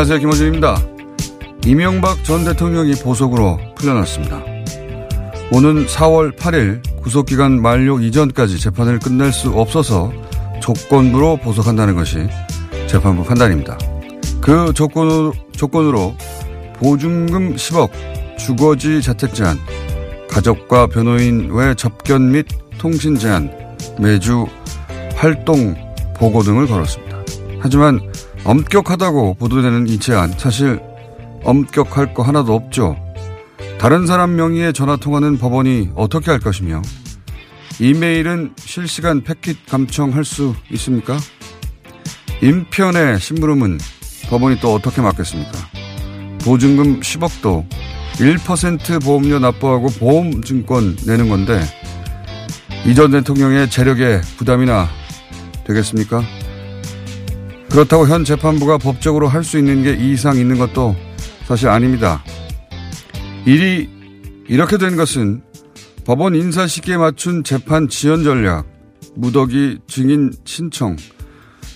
안녕하세요. 김호준입니다. 이명박 전 대통령이 보석으로 풀려났습니다. 오는 4월 8일 구속기간 만료 이전까지 재판을 끝낼 수 없어서 조건부로 보석한다는 것이 재판부 판단입니다. 그 조건으로, 조건으로 보증금 10억, 주거지 자택 제한, 가족과 변호인 외 접견 및 통신 제한, 매주 활동 보고 등을 걸었습니다. 하지만 엄격하다고 보도되는 이 제안 사실 엄격할 거 하나도 없죠. 다른 사람 명의의 전화 통화는 법원이 어떻게 할 것이며 이메일은 실시간 패킷 감청할 수 있습니까? 인편의 심부름은 법원이 또 어떻게 막겠습니까? 보증금 10억도 1% 보험료 납부하고 보험증권 내는 건데 이전 대통령의 재력에 부담이나 되겠습니까? 그렇다고 현 재판부가 법적으로 할 수 있는 게 이 이상 있는 것도 사실 아닙니다. 일이 이렇게 된 것은 법원 인사 시기에 맞춘 재판 지연 전략, 무더기 증인 신청,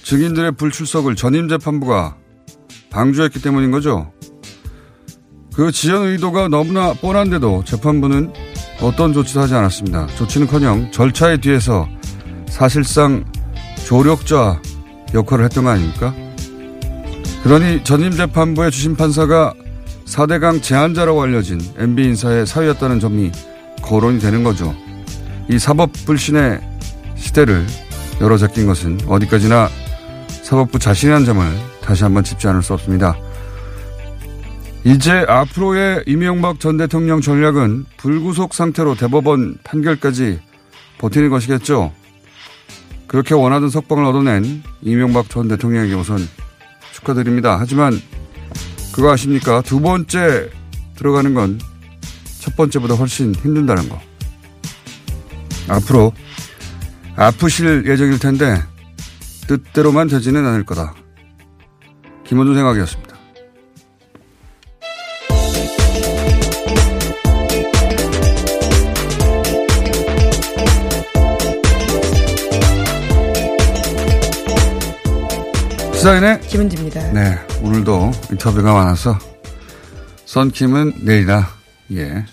증인들의 불출석을 전임 재판부가 방조했기 때문인 거죠. 그 지연 의도가 너무나 뻔한데도 재판부는 어떤 조치도 하지 않았습니다. 조치는커녕 절차의 뒤에서 사실상 조력자 역할을 했던 거 아닙니까? 그러니 전임 재판부의 주심 판사가 4대강 제한자라고 알려진 MB 인사의 사위였다는 점이 거론이 되는 거죠. 이 사법 불신의 시대를 열어 제낀 것은 어디까지나 사법부 자신이라는 점을 다시 한번 짚지 않을 수 없습니다. 이제 앞으로의 이명박 전 대통령 전략은 불구속 상태로 대법원 판결까지 버티는 것이겠죠. 그렇게 원하던 석방을 얻어낸 이명박 전 대통령에게 우선 축하드립니다. 하지만 그거 아십니까? 두 번째 들어가는 건 첫 번째보다 훨씬 힘든다는 거. 앞으로 아프실 예정일 텐데 뜻대로만 되지는 않을 거다. 김원준 생각이었습니다. 시사인의 김은지입니다. 네, 오늘도 인터뷰가 많아서 선킴은 내일이나 예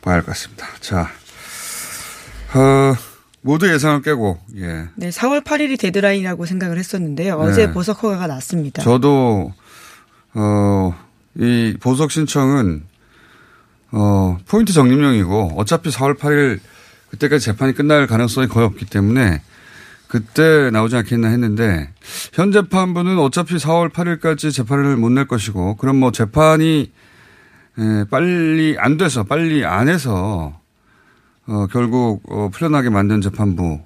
봐야 할 것 같습니다. 자, 어, 모두 예상을 깨고 예. 네, 4월 8일이 데드라인이라고 생각을 했었는데요. 어제 네. 보석 허가가 났습니다. 저도 어, 이 보석 신청은 어, 포인트 적립령이고 어차피 4월 8일 그때까지 재판이 끝날 가능성이 거의 없기 때문에 그때 나오지 않겠나 했는데 현 재판부는 어차피 4월 8일까지 재판을 못 낼 것이고 그럼 뭐 재판이 에, 빨리 안 돼서 빨리 안 해서 어, 결국 어, 풀려나게 만든 재판부.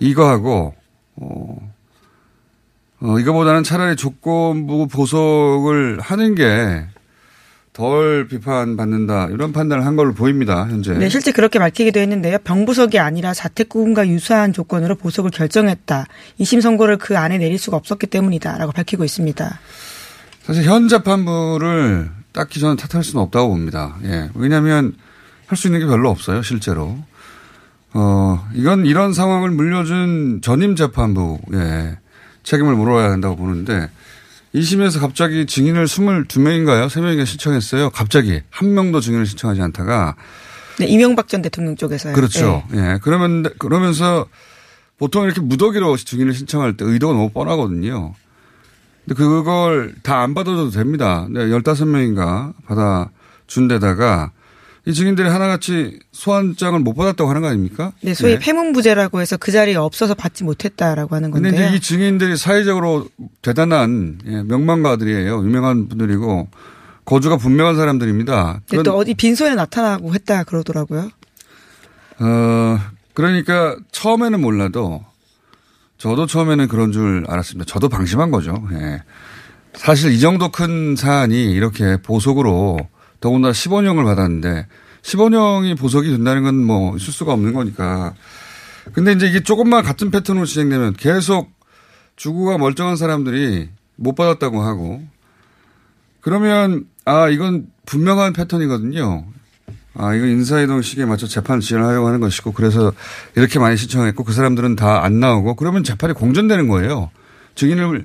이거하고 어, 어, 이거보다는 차라리 조건부 보석을 하는 게 덜 비판받는다 이런 판단을 한 걸로 보입니다 현재. 네, 실제 그렇게 밝히기도 했는데요. 병부석이 아니라 자택구금과 유사한 조건으로 보석을 결정했다. 2심 선고를 그 안에 내릴 수가 없었기 때문이다라고 밝히고 있습니다. 사실 현 재판부를 딱히 저는 탓할 수는 없다고 봅니다. 예. 왜냐하면 할 수 있는 게 별로 없어요, 실제로. 어, 이건 이런 상황을 물려준 전임 재판부에 책임을 물어야 한다고 보는데 2심에서 갑자기 증인을 22명인가요? 3명이가 신청했어요. 갑자기 한 명도 증인을 신청하지 않다가 네, 이명박 전 대통령 쪽에서요. 그렇죠. 네. 예. 그러면 그러면서 보통 이렇게 무더기로 증인을 신청할 때 의도가 너무 뻔하거든요. 근데 그걸 다 안 받아줘도 됩니다. 네, 15명인가 받아준 데다가 이 증인들이 하나같이 소환장을 못 받았다고 하는 거 아닙니까? 네, 소위 예. 폐문부제라고 해서 그 자리에 없어서 받지 못했다라고 하는 근데 건데요. 이제 이 증인들이 사회적으로 대단한 예, 명망가들이에요. 유명한 분들이고 거주가 분명한 사람들입니다. 근데 네, 또 어디 빈소에 나타나고 했다 그러더라고요. 어, 그러니까 처음에는 몰라도 저도 처음에는 그런 줄 알았습니다. 저도 방심한 거죠. 예. 사실 이 정도 큰 사안이 이렇게 보석으로 더군다나 15년을 받았는데 15년이 보석이 된다는 건 뭐 있을 수가 없는 거니까. 근데 이제 이게 조금만 같은 패턴으로 진행되면 계속 주구가 멀쩡한 사람들이 못 받았다고 하고 그러면 아 이건 분명한 패턴이거든요. 아 이건 인사이동 시기에 맞춰 재판 진행하려고 하는 것이고 그래서 이렇게 많이 신청했고 그 사람들은 다 안 나오고 그러면 재판이 공전되는 거예요. 증인을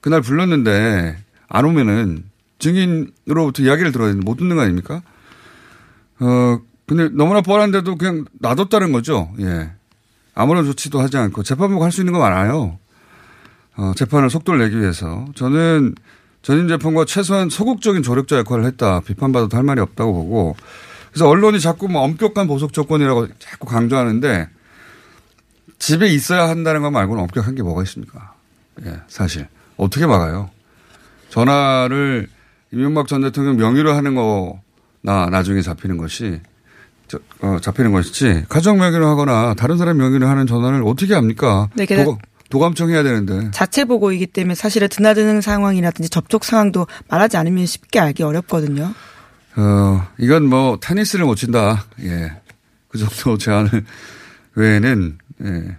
그날 불렀는데 안 오면은 증인으로부터 이야기를 들어야 되는데 못 듣는 거 아닙니까? 어 근데 너무나 뻔한데도 그냥 놔뒀다는 거죠. 예. 아무런 조치도 하지 않고 재판부가 할 수 있는 거 많아요. 어, 재판을 속도를 내기 위해서 저는 전임 재판과 최소한 소극적인 조력자 역할을 했다. 비판받아도 할 말이 없다고 보고 그래서 언론이 자꾸 뭐 엄격한 보석 조건이라고 자꾸 강조하는데 집에 있어야 한다는 것 말고는 엄격한 게 뭐가 있습니까? 예, 사실. 어떻게 막아요? 전화를 이명박 전 대통령 명의로 하는 거나 나중에 잡히는 것이 저, 어, 잡히는 것이지 가정 명의로 하거나 다른 사람 명의로 하는 전화를 어떻게 합니까? 네, 도감, 도감청 해야 되는데. 자체 보고이기 때문에 사실은 드나드는 상황이라든지 접촉 상황도 말하지 않으면 쉽게 알기 어렵거든요. 어, 이건 뭐 테니스를 못 친다. 예. 그 정도 제안을 외에는 예.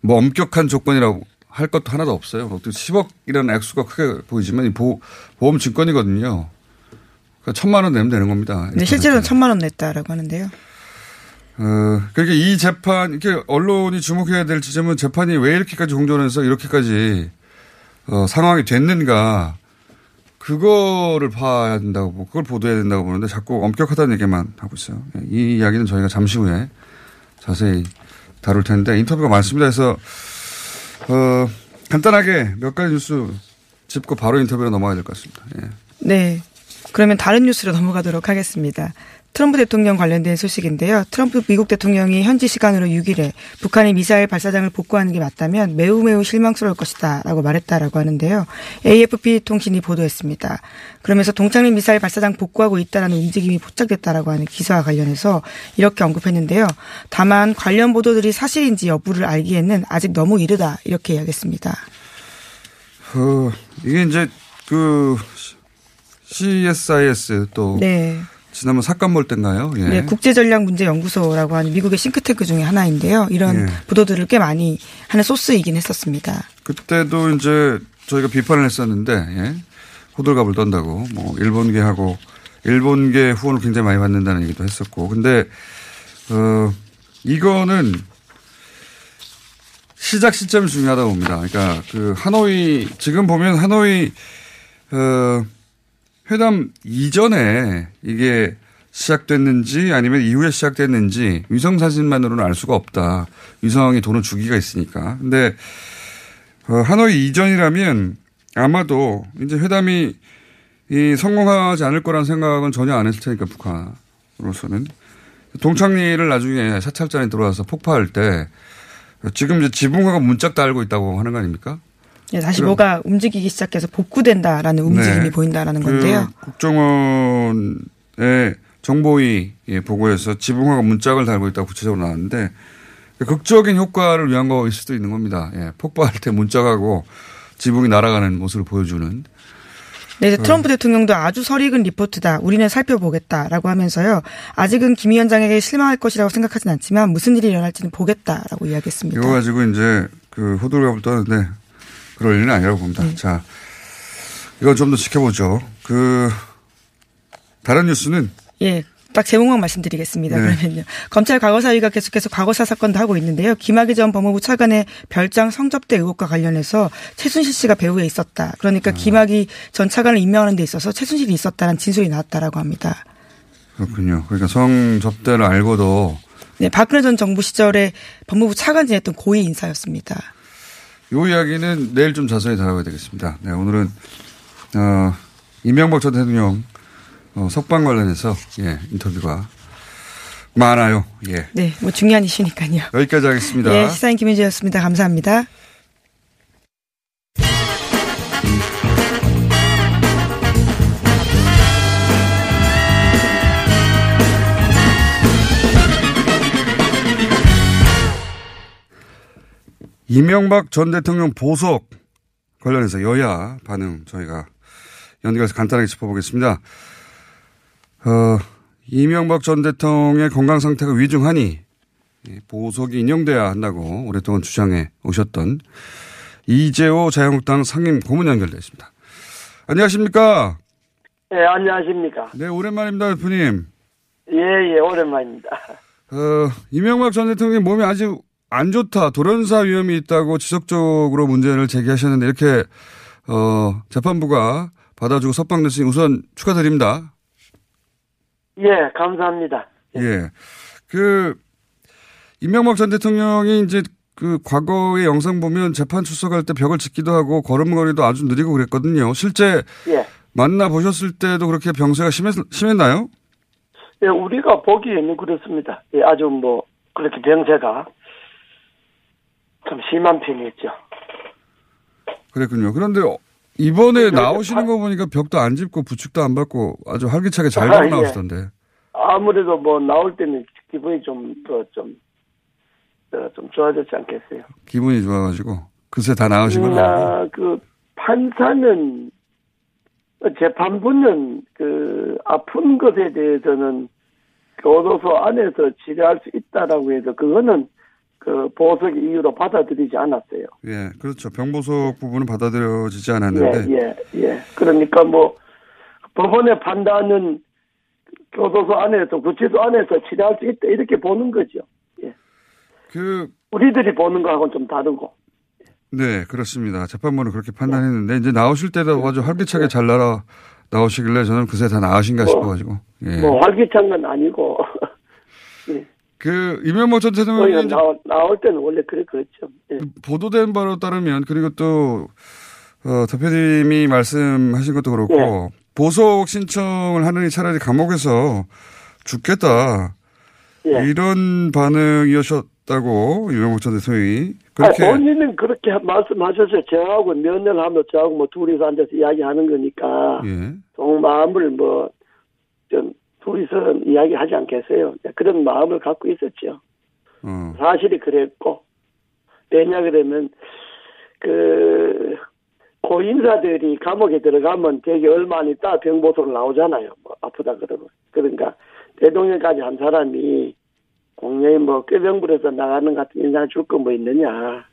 뭐 엄격한 조건이라고 할 것도 하나도 없어요. 어떻게 10억이라는 액수가 크게 보이지만 이 보, 보험 증권이거든요. 그러니까 천만 원 내면 되는 겁니다. 네, 실제로는 천만 원 냈다라고 하는데요. 어, 그러니까 이 재판, 이렇게 언론이 주목해야 될 지점은 재판이 왜 이렇게까지 공존해서 이렇게까지 어, 상황이 됐는가. 그거를 봐야 된다고, 보- 그걸 보도해야 된다고 보는데 자꾸 엄격하다는 얘기만 하고 있어요. 예, 이 이야기는 저희가 잠시 후에 자세히 다룰 텐데 인터뷰가 많습니다. 그래서, 어, 간단하게 몇 가지 뉴스 짚고 바로 인터뷰로 넘어가야 될 것 같습니다. 예. 네. 그러면 다른 뉴스로 넘어가도록 하겠습니다. 트럼프 대통령 관련된 소식인데요. 트럼프 미국 대통령이 현지 시간으로 6일에 북한이 미사일 발사장을 복구하는 게 맞다면 매우 매우 실망스러울 것이다 라고 말했다라고 하는데요. AFP 통신이 보도했습니다. 그러면서 동창리 미사일 발사장 복구하고 있다라는 움직임이 포착됐다라고 하는 기사와 관련해서 이렇게 언급했는데요. 다만 관련 보도들이 사실인지 여부를 알기에는 아직 너무 이르다 이렇게 이야기했습니다. 어, 이게 이제 그 CSIS 또 네. 지난번 사건 볼 때인가요? 예. 네, 국제전략문제연구소라고 하는 미국의 싱크탱크 중에 하나인데요. 이런 예. 보도들을 꽤 많이 하는 소스이긴 했었습니다. 그때도 이제 저희가 비판을 했었는데 예. 호들갑을 떤다고 뭐 일본계하고 일본계 후원을 굉장히 많이 받는다는 얘기도 했었고 근데 어 이거는 시작 시점이 중요하다고 봅니다. 그러니까 그 하노이 지금 보면 하노이 어 회담 이전에 이게 시작됐는지 아니면 이후에 시작됐는지 위성 사진만으로는 알 수가 없다. 위성이 도는 주기가 있으니까. 근데 어, 하노이 이전이라면 아마도 이제 회담이 이 성공하지 않을 거라는 생각은 전혀 안 했을 테니까 북한으로서는 동창리를 나중에 사찰전에 들어와서 폭파할 때 지금 이제 지붕화가 문짝 달고 있다고 하는 거 아닙니까? 네, 다시 그럼- 뭐가 움직이기 시작해서 복구된다라는 움직임이 네. 보인다라는 그 건데요. 국정원의 정보위 예, 보고에서 지붕화가 문짝을 달고 있다고 구체적으로 나왔는데 극적인 효과를 위한 거일 수도 있는 겁니다. 예, 폭발할 때 문짝하고 지붕이 날아가는 모습을 보여주는 네, 이제 트럼프 대통령도 아주 설익은 리포트다. 우리는 살펴보겠다라고 하면서요. 아직은 김 위원장에게 실망할 것이라고 생각하진 않지만 무슨 일이 일어날지는 보겠다라고 이야기했습니다. 이거 가지고 이제 그 호들갑을 떠는데 그럴 일은 아니라고 봅니다. 네. 자, 이건 좀 더 지켜보죠. 그 다른 뉴스는 예. 딱 제목만 말씀드리겠습니다. 네. 그러면요. 검찰 과거사위가 계속해서 과거사 사건도 하고 있는데요. 김학의 전 법무부 차관의 별장 성접대 의혹과 관련해서 최순실 씨가 배후에 있었다. 아. 그러니까 김학의 전 차관을 임명하는 데 있어서 최순실이 있었다는 진술이 나왔다라고 합니다. 그렇군요. 그러니까 성 접대를 알고도 네, 박근혜 전 정부 시절에 법무부 차관 지냈던 고위 인사였습니다. 이 이야기는 내일 좀 자세히 다뤄야 되겠습니다. 네, 오늘은 어, 이명박 전 대통령 어, 석방 관련해서 예, 인터뷰가 많아요. 예. 네, 뭐 중요한 이슈니까요. 여기까지 하겠습니다. 네, 시사인 김현주였습니다. 감사합니다. 이명박 전 대통령 보석 관련해서 여야 반응 저희가 연결해서 간단하게 짚어보겠습니다. 어, 이명박 전 대통령의 건강 상태가 위중하니 보석이 인용돼야 한다고 오랫동안 주장해 오셨던 이재호 자유한국당 상임 고문 연결되어 있습니다. 안녕하십니까? 네, 안녕하십니까. 네, 오랜만입니다, 대표님. 예, 예, 오랜만입니다. 어, 이명박 전 대통령의 몸이 아주 안 좋다, 돌연사 위험이 있다고 지속적으로 문제를 제기하셨는데 이렇게 어, 재판부가 받아주고 석방됐으니 우선 축하드립니다. 예, 감사합니다. 예. 그, 이명박 전 대통령이 이제 그 과거의 영상 보면 재판 출석할 때 벽을 짓기도 하고 걸음걸이도 아주 느리고 그랬거든요. 실제 예. 만나 보셨을 때도 그렇게 병세가 심했, 심했나요? 예, 우리가 보기에는 그렇습니다. 예, 아주 뭐, 그렇게 병세가 좀 심한 편이었죠. 그랬군요. 그런데 이번에 그, 나오시는 아- 거 보니까 벽도 안 짚고 부축도 안 받고 아주 활기차게 잘 아, 예. 나오시던데. 아무래도 뭐, 나올 때는 기분이 좀, 더 좀, 어, 좀 좋아졌지 않겠어요. 기분이 좋아가지고. 그새 다 나으신 거죠? 나, 그, 판사는, 어, 재판부는 그, 아픈 것에 대해서는 교도소 안에서 치료할 수 있다라고 해서 그거는 그 보석의 이유로 받아들이지 않았어요. 예, 그렇죠. 병보석 부분은 받아들여지지 않았는데. 예, 예, 예. 그러니까 뭐, 법원의 판단은 교도소 안에서, 구치소 안에서 치료할 수 있다, 이렇게 보는 거죠. 예. 그, 우리들이 보는 거하고는 좀 다르고. 네, 그렇습니다. 재판부는 그렇게 판단했는데, 이제 나오실 때도 아주 활기차게 잘 날아 나오시길래 저는 그새 다 나으신가 뭐, 싶어가지고. 예. 뭐, 활기찬 건 아니고. 그, 이명박 전 대통령이 나올, 나올 때는 원래 그래, 그렇죠. 예. 보도된 바로 따르면, 그리고 또, 어, 대표님이 말씀하신 것도 그렇고, 예. 보석 신청을 하느니 차라리 감옥에서 죽겠다. 예. 이런 반응이었다고, 이명박 전 대통령이. 아니, 그렇게. 본인은 그렇게 말씀하셔서 저하고 면회를 하면 저하고 뭐 둘이서 앉아서 이야기하는 거니까 예. 속 마음을 뭐좀 둘이서 이야기하지 않겠어요. 그런 마음을 갖고 있었죠. 어. 사실이 그랬고 왜냐 그러면 그 고인사들이 감옥에 들어가면 되게 얼마 안 있다 병보소로 나오잖아요. 뭐 아프다 그러고 그러니까 대통령까지 한 사람이 공연히 뭐 꾀병불에서 나가는 같은 인상 줄 거 뭐 있느냐.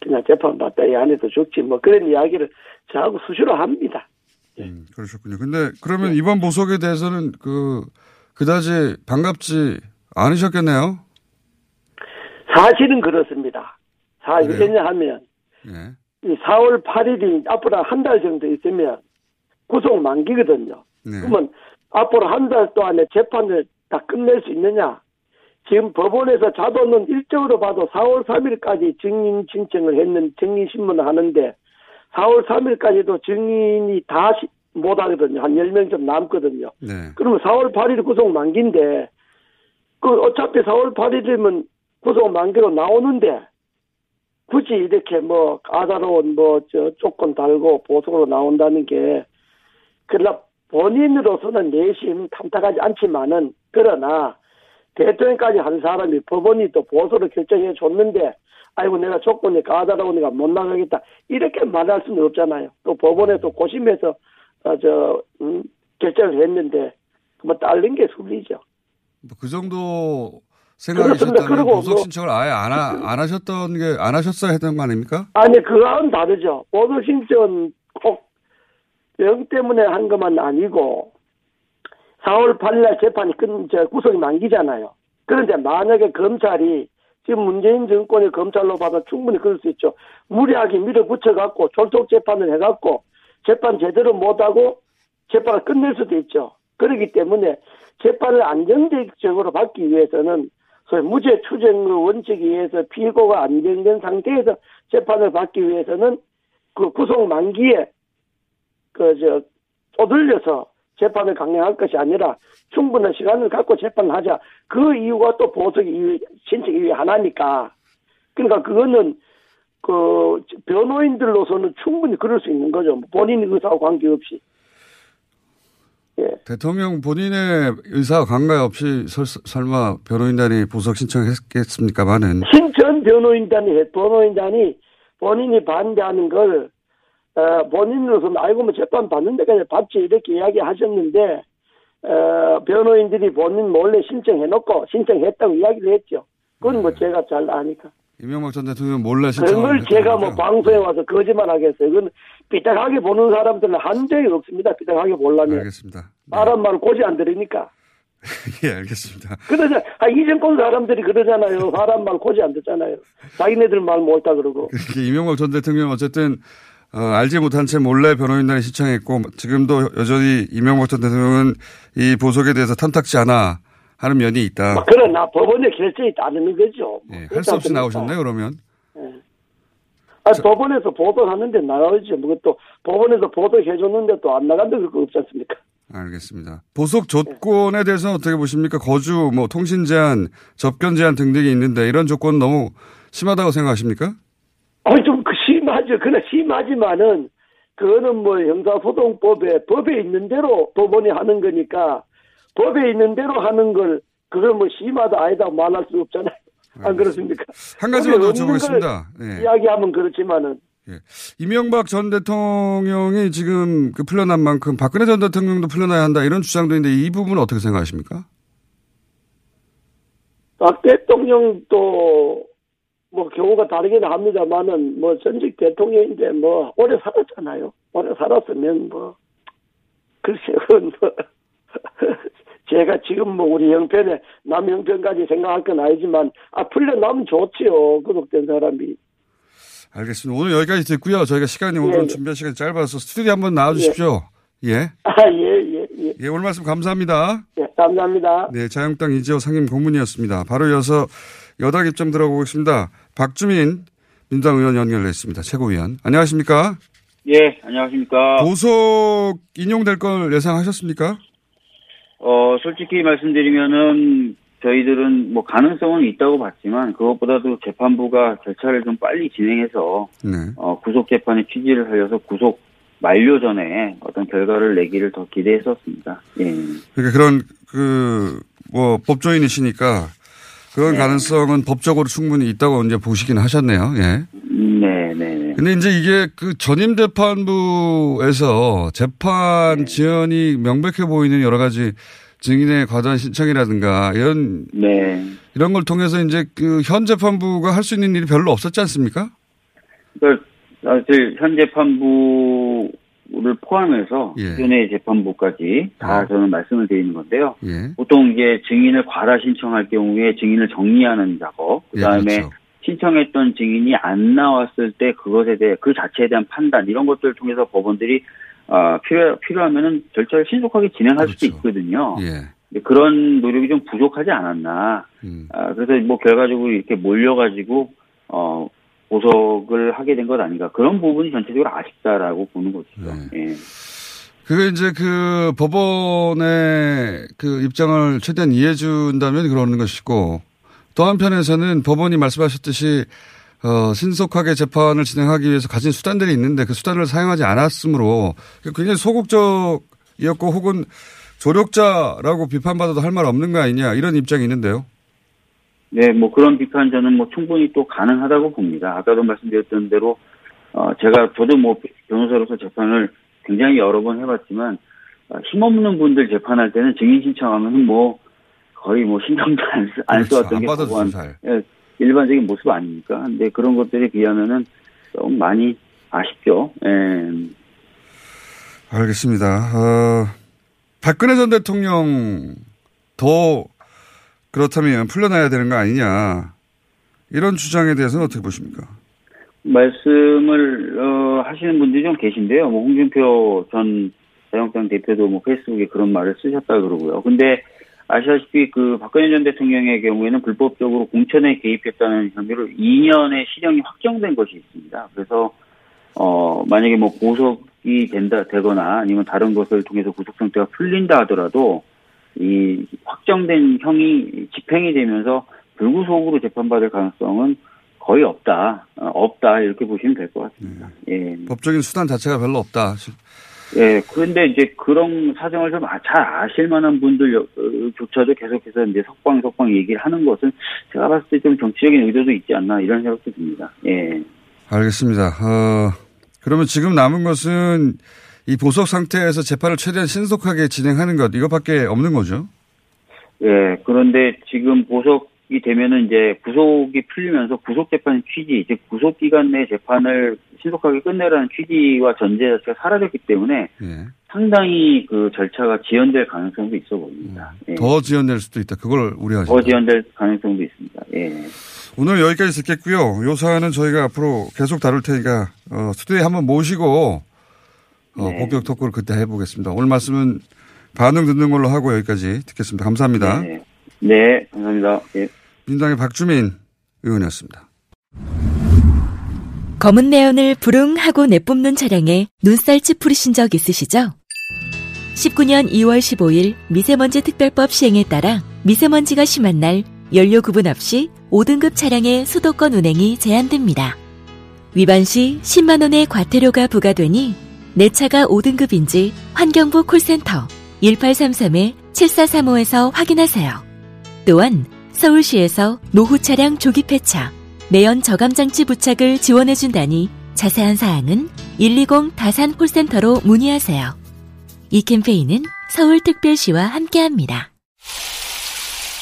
그냥 재판 받다 이 안에서 죽지 뭐 그런 이야기를 저하고 수시로 합니다. 음, 그러셨군요. 근데 그러면 이번 보석에 대해서는 그, 그다지 반갑지 않으셨겠네요? 사실은 그렇습니다. 사, 그래요? 왜냐하면 예. 이 4월 8일이 앞으로 한 달 정도 있으면 구속 만기거든요. 네. 그러면 앞으로 한 달 동안에 재판을 다 끝낼 수 있느냐? 지금 법원에서 자도는 일정으로 봐도 4월 3일까지 증인 신청을 했는 증인 신문을 하는데 4월 3일까지도 증인이 다 못 하거든요. 한 10명 좀 남거든요. 네. 그러면 4월 8일 구속 만기인데 그 어차피 4월 8일이면 구속 만기로 나오는데 굳이 이렇게 뭐 까다로운 뭐 저 조건 달고 보석으로 나온다는 게 그러나 본인으로서는 내심 탐탁하지 않지만은 그러나 대통령까지 한 사람이 법원이 또 보석을 결정해 줬는데 아이고 내가 조건이 까다로우니까 못 나가겠다 이렇게 말할 수는 없잖아요. 또 법원에서 고심해서 어, 저 음, 결정을 했는데 뭐 딸린 게 술리죠. 뭐그 정도 그렇습니다. 생각이셨다면 보석 뭐- 신청을 아예 안, 하, 안 하셨던 게, 안 하셨어야 했던 거 아닙니까? 아니 그거는 다르죠. 보도 신청 꼭병 때문에 한 것만 아니고 4월 8일 날 재판이 끝, 저 구속이 만기잖아요. 그런데 만약에 검찰이 지금 문재인 정권의 검찰로 봐도 충분히 그럴 수 있죠. 무리하게 밀어붙여갖고 졸속 재판을 해갖고 재판 제대로 못하고 재판을 끝낼 수도 있죠. 그렇기 때문에 재판을 안정적으로 받기 위해서는 소위 무죄 추정의 원칙에 의해서 피고가 안정된 상태에서 재판을 받기 위해서는 그 구속 만기에 그저 쪼들려서 재판을 강행할 것이 아니라 충분한 시간을 갖고 재판을 하자. 그 이유가 또 보석 이유, 신청 이유 하나니까. 그러니까 그거는 그 변호인들로서는 충분히 그럴 수 있는 거죠. 본인 의사와 관계없이. 예. 대통령 본인의 의사와 관계없이 설, 설마 변호인단이 보석 신청했겠습니까만은 신천 변호인단이 변호인단이 본인이 반대하는 걸 어, 본인으로서는 알고 뭐 재판 받는데 그냥 받지 이렇게 이야기하셨는데 어, 변호인들이 본인 몰래 신청해놓고 신청했다고 이야기를 했죠. 그건 뭐 제가 잘 아니까. 이명박 전 대통령 몰래 신청. 그걸 제가 뭐 방송에 와서 거짓말 하겠어요. 그건 삐딱하게 보는 사람들은 한 적이 없습니다. 삐딱하게 보려면. 알겠습니다. 네. 사람 말 고지 안 들으니까. 예, 알겠습니다. 그러자, 아, 이 정권 사람들이 그러잖아요. 사람 말 고지 안 듣잖아요. 자기네들 말 못다 그러고. 이명박 전 대통령 어쨌든 어, 알지 못한 채 몰래 변호인단이 신청했고 지금도 여전히 이명박 전 대통령은 이 보석에 대해서 탐탁지 않아 하는 면이 있다. 뭐 그러나 법원의 결정이 따르는 거죠. 예, 할수 없이 나오셨네요 그러면. 예. 아, 법원에서 보도하는데 나가야죠. 뭐 또 법원에서 보도해줬는데 또 안 나간다 그럴 거 없지 않습니까? 알겠습니다. 보석 조건에 대해서 어떻게 보십니까? 거주, 뭐 통신 제한, 접견 제한 등등이 있는데 이런 조건 너무 심하다고 생각하십니까? 아니 좀 심하죠. 그러나 심하지만은 그거는 뭐 형사소송법에 법에 있는 대로 법원이 하는 거니까 법에 있는 대로 하는 걸 그걸 뭐 심하다 아니다 말할 수 없잖아요. 안 그렇습니까? 한 가지만 더 여쭤보겠습니다. 네. 이야기하면 그렇지만은 예. 이명박 전 대통령이 지금 그 풀려난 만큼 박근혜 전 대통령도 풀려나야 한다 이런 주장도 있는데 이 부분은 어떻게 생각하십니까? 박 대통령도 뭐 경우가 다르긴 합니다만은 뭐 전직 대통령인데 뭐 오래 살았잖아요. 오래 살았으면 뭐 글쎄요. 뭐 제가 지금 뭐 우리 형편에 남 형편까지 생각할 건 아니지만 아 풀려나면 좋지요. 구속된 사람이. 알겠습니다. 오늘 여기까지 듣고요. 저희가 시간이 오늘 예, 준비할 시간이 짧아서 스튜디오 한번 나와 주십시오. 예. 예. 아, 예, 예, 예. 예, 오늘 말씀 감사합니다. 예, 감사합니다. 네, 자유한국당 이재호 상임 고문이었습니다. 바로 이어서 여당 입장 들어보겠습니다. 박주민 민주당 의원 연결됐습니다. 최고위원. 안녕하십니까? 예, 안녕하십니까. 보석 인용될 걸 예상하셨습니까? 어, 솔직히 말씀드리면은 저희들은 뭐 가능성은 있다고 봤지만 그것보다도 재판부가 절차를 좀 빨리 진행해서 네. 어, 구속 재판에 취지를 하려서 구속 만료 전에 어떤 결과를 내기를 더 기대했었습니다. 예. 그러니까 그런 그 뭐 법조인이시니까 그런 네. 가능성은 법적으로 충분히 있다고 이제 보시긴 하셨네요. 예. 네, 네, 네. 근데 이제 이게 그 전임 재판부에서 재판 네. 지연이 명백해 보이는 여러 가지 증인의 과도한 신청이라든가 이런 네. 이런 걸 통해서 이제 그 현 재판부가 할 수 있는 일이 별로 없었지 않습니까? 그 사실 현 재판부 를 포함해서 예. 기존의 재판부까지 다 아. 저는 말씀을 드리는 건데요. 예. 보통 이제 증인을 과다 신청할 경우에 증인을 정리하는 작업, 그 다음에 예, 그렇죠. 신청했던 증인이 안 나왔을 때 그것에 대해 그 자체에 대한 판단 이런 것들을 통해서 법원들이 어, 필요, 필요하면은 절차를 신속하게 진행할 그렇죠. 수도 있거든요. 예. 그런 노력이 좀 부족하지 않았나. 음. 아, 그래서 뭐 결과적으로 이렇게 몰려가지고, 어, 보석을 하게 된 것 아닌가. 그런 부분이 전체적으로 아쉽다라고 보는 거죠. 네. 예. 그게 이제 그 법원의 그 입장을 최대한 이해해 준다면 그러는 것이고 또 한편에서는 법원이 말씀하셨듯이 어, 신속하게 재판을 진행하기 위해서 가진 수단들이 있는데 그 수단을 사용하지 않았으므로 굉장히 소극적이었고 혹은 조력자라고 비판받아도 할 말 없는 거 아니냐 이런 입장이 있는데요. 네, 뭐 그런 비판 저는 뭐 충분히 또 가능하다고 봅니다. 아까도 말씀드렸던 대로 어, 제가 저도 뭐 변호사로서 재판을 굉장히 여러 번 해봤지만 어, 힘없는 분들 재판할 때는 증인 신청하면 뭐 거의 뭐 신경도 안, 쓰, 안 그렇죠. 써왔던 게 보안, 예, 일반적인 모습 아닙니까? 근데 그런 것들에 비하면은 좀 많이 아쉽죠. 예. 알겠습니다. 어, 박근혜 전 대통령 더 그렇다면 풀려나야 되는 거 아니냐. 이런 주장에 대해서는 어떻게 보십니까? 말씀을 어, 하시는 분들이 좀 계신데요. 뭐 홍준표 전 자유한국당 대표도 뭐 페이스북에 그런 말을 쓰셨다 그러고요. 근데 아시다시피 그 박근혜 전 대통령의 경우에는 불법적으로 공천에 개입했다는 혐의로 2년의 실형이 확정된 것이 있습니다. 그래서 어 만약에 뭐 보석이 된다 되거나 아니면 다른 것을 통해서 구속 상태가 풀린다 하더라도 이 확정된 형이 집행이 되면서 불구속으로 재판받을 가능성은 거의 없다, 어, 없다 이렇게 보시면 될 것 같습니다. 네. 예. 법적인 수단 자체가 별로 없다. 예, 그런데 이제 그런 사정을 좀 잘 아실 만한 분들조차도 계속해서 이제 석방 석방 얘기를 하는 것은 제가 봤을 때 좀 정치적인 의도도 있지 않나 이런 생각도 듭니다. 예. 알겠습니다. 어, 그러면 지금 남은 것은 이 보석 상태에서 재판을 최대한 신속하게 진행하는 것 이것밖에 없는 거죠? 예, 그런데 지금 보석 이 되면은 이제 구속이 풀리면서 구속 재판 취지, 즉 구속 기간 내 재판을 신속하게 끝내라는 취지와 전제 자체가 사라졌기 때문에 예. 상당히 그 절차가 지연될 가능성도 있어 보입니다. 음, 예. 더 지연될 수도 있다. 그걸 우려하시죠. 더 지연될 가능성도 있습니다. 예. 오늘 여기까지 듣겠고요. 요 사안은 저희가 앞으로 계속 다룰 테니까 어, 스튜디오에 한번 모시고 어, 네. 본격 토크를 그때 해보겠습니다. 오늘 말씀은 반응 듣는 걸로 하고 여기까지 듣겠습니다. 감사합니다. 네. 네, 감사합니다. 예. 민당의 박주민 의원이었습니다. 검은 내연을 부릉하고 내뿜는 차량에 눈살치 뿌리신 적 있으시죠? 19년 2월 15일 미세먼지 특별법 시행에 따라 미세먼지가 심한 날 연료 구분 없이 5등급 차량의 수도권 운행이 제한됩니다. 위반 시 10만 원의 과태료가 부과되니 내 차가 5등급인지 환경부 콜센터 1833-7435에서 확인하세요. 또한 서울시에서 노후 차량 조기 폐차, 매연 저감장치 부착을 지원해준다니 자세한 사항은 120 다산 콜센터로 문의하세요. 이 캠페인은 서울특별시와 함께합니다.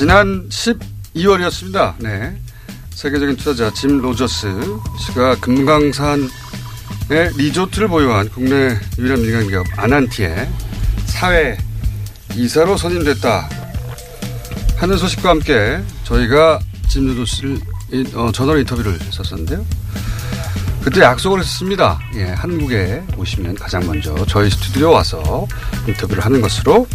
지난 12월이었습니다. 네. 세계적인 투자자 짐 로저스 씨가 금강산의 리조트를 보유한 국내 유일한 민간 기업 아난티의 사외 이사로 선임됐다 하는 소식과 함께 저희가 짐 로저스 씨를 어, 전화로 인터뷰를 했었었는데요. 그때 약속을 했습니다. 예, 한국에 오시면 가장 먼저 저희 스튜디오 와서 인터뷰를 하는 것으로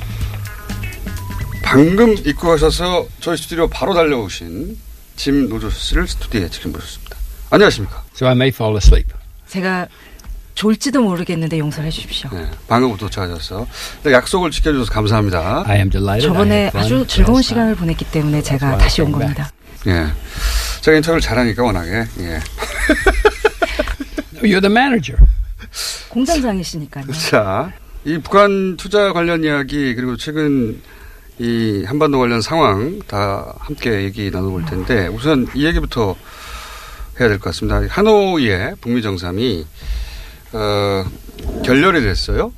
방금 입국하셔서 저희 스튜디오 바로 달려오신 짐 노조스 씨를 스튜디오에 지금 모셨습니다. 안녕하십니까? So I may fall asleep. 제가 졸지도 모르겠는데 용서해 주십시오. 네, 방금 도착하셔서 약속을 지켜주셔서 감사합니다. I am delighted. 저번에 아주 즐거운 시간을 보냈기 때문에 제가 다시 온 겁니다. 예, 제가 인터뷰를 잘하니까 워낙에 예. You're the manager. 공장장이시니까요. 자, 이 북한 투자 관련 이야기 그리고 최근 이 한반도 관련 상황 다 함께 얘기 나눠볼 텐데 우선 이 얘기부터 해야 될 것 같습니다. 하노이의 북미 정상이 어, 결렬이 됐어요.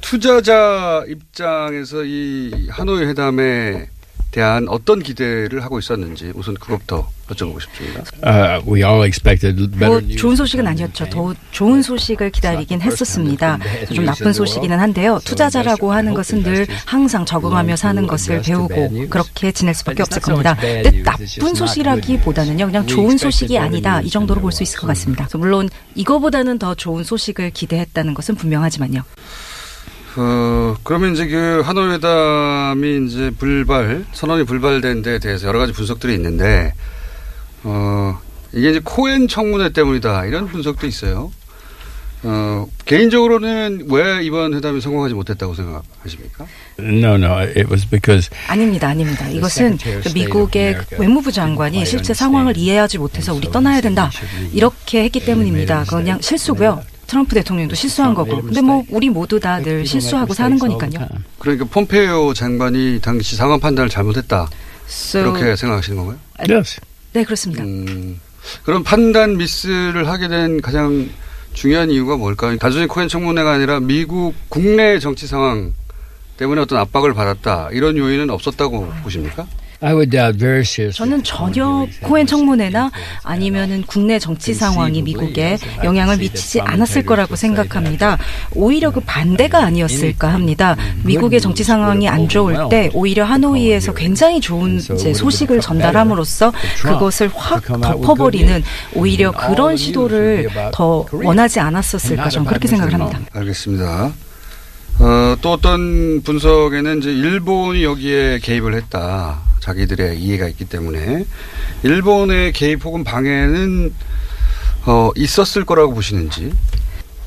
투자자 입장에서 이 하노이 회담의 대한 어떤 기대를 하고 있었는지 우선 그것부터 여쭤보고 싶습니다. Uh, we all expected better 뭐 좋은 소식은 아니었죠. 더 좋은 소식을 기다리긴 했었습니다. 좀 나쁜 소식이긴 한데요. 투자자라고 하는 것은 늘 항상 적응하며 사는 것을 배우고 그렇게 지낼 수밖에 없을 겁니다. 근데 나쁜 소식이라기보다는요. 그냥 좋은 소식이 아니다. 이 정도로 볼 수 있을 것 같습니다. 물론 이거보다는 더 좋은 소식을 기대했다는 것은 분명하지만요. 어, 그러면 이제 그 하노이 회담이 이제 불발, 선언이 불발된 데 대해서 여러 가지 분석들이 있는데, 어, 이게 이제 코엔 청문회 때문이다. 이런 분석도 있어요. 어, 개인적으로는 왜 이번 회담이 성공하지 못했다고 생각하십니까? No, no, it was because 아닙니다, 아닙니다. 이것은 그 미국의 외무부 장관이 실제 상황을 이해하지 못해서 우리 떠나야 된다 이렇게 했기 때문입니다. 그냥 실수고요. 트럼프 대통령도 실수한 거고. 근데 뭐 우리 모두 다 늘 실수하고 사는 거니까요. 그러니까 폼페이오 장관이 당시 상황 판단을 잘못했다. So, 그렇게 생각하시는 건가요? Yes. 네, 그렇습니다. 음, 그럼 판단 미스를 하게 된 가장 중요한 이유가 뭘까요? 단순히 코엔 청문회가 아니라 미국 국내 정치 상황 때문에 어떤 압박을 받았다. 이런 요인은 없었다고 보십니까? 저는 전혀 코엔 청문회나 아니면은 국내 정치 상황이 미국에 영향을 미치지 않았을 거라고 생각합니다. 오히려 그 반대가 아니었을까 합니다. 미국의 정치 상황이 안 좋을 때 오히려 하노이에서 굉장히 좋은 소식을 전달함으로써 그것을 확 덮어버리는 오히려 그런 시도를 더 원하지 않았었을까 저는 그렇게 생각을 합니다. 알겠습니다. 어, 또 어떤 분석에는 이제 일본이 여기에 개입을 했다. 자기들의 이해가 있기 때문에 일본의 개입 혹은 방해는 어, 있었을 거라고 보시는지.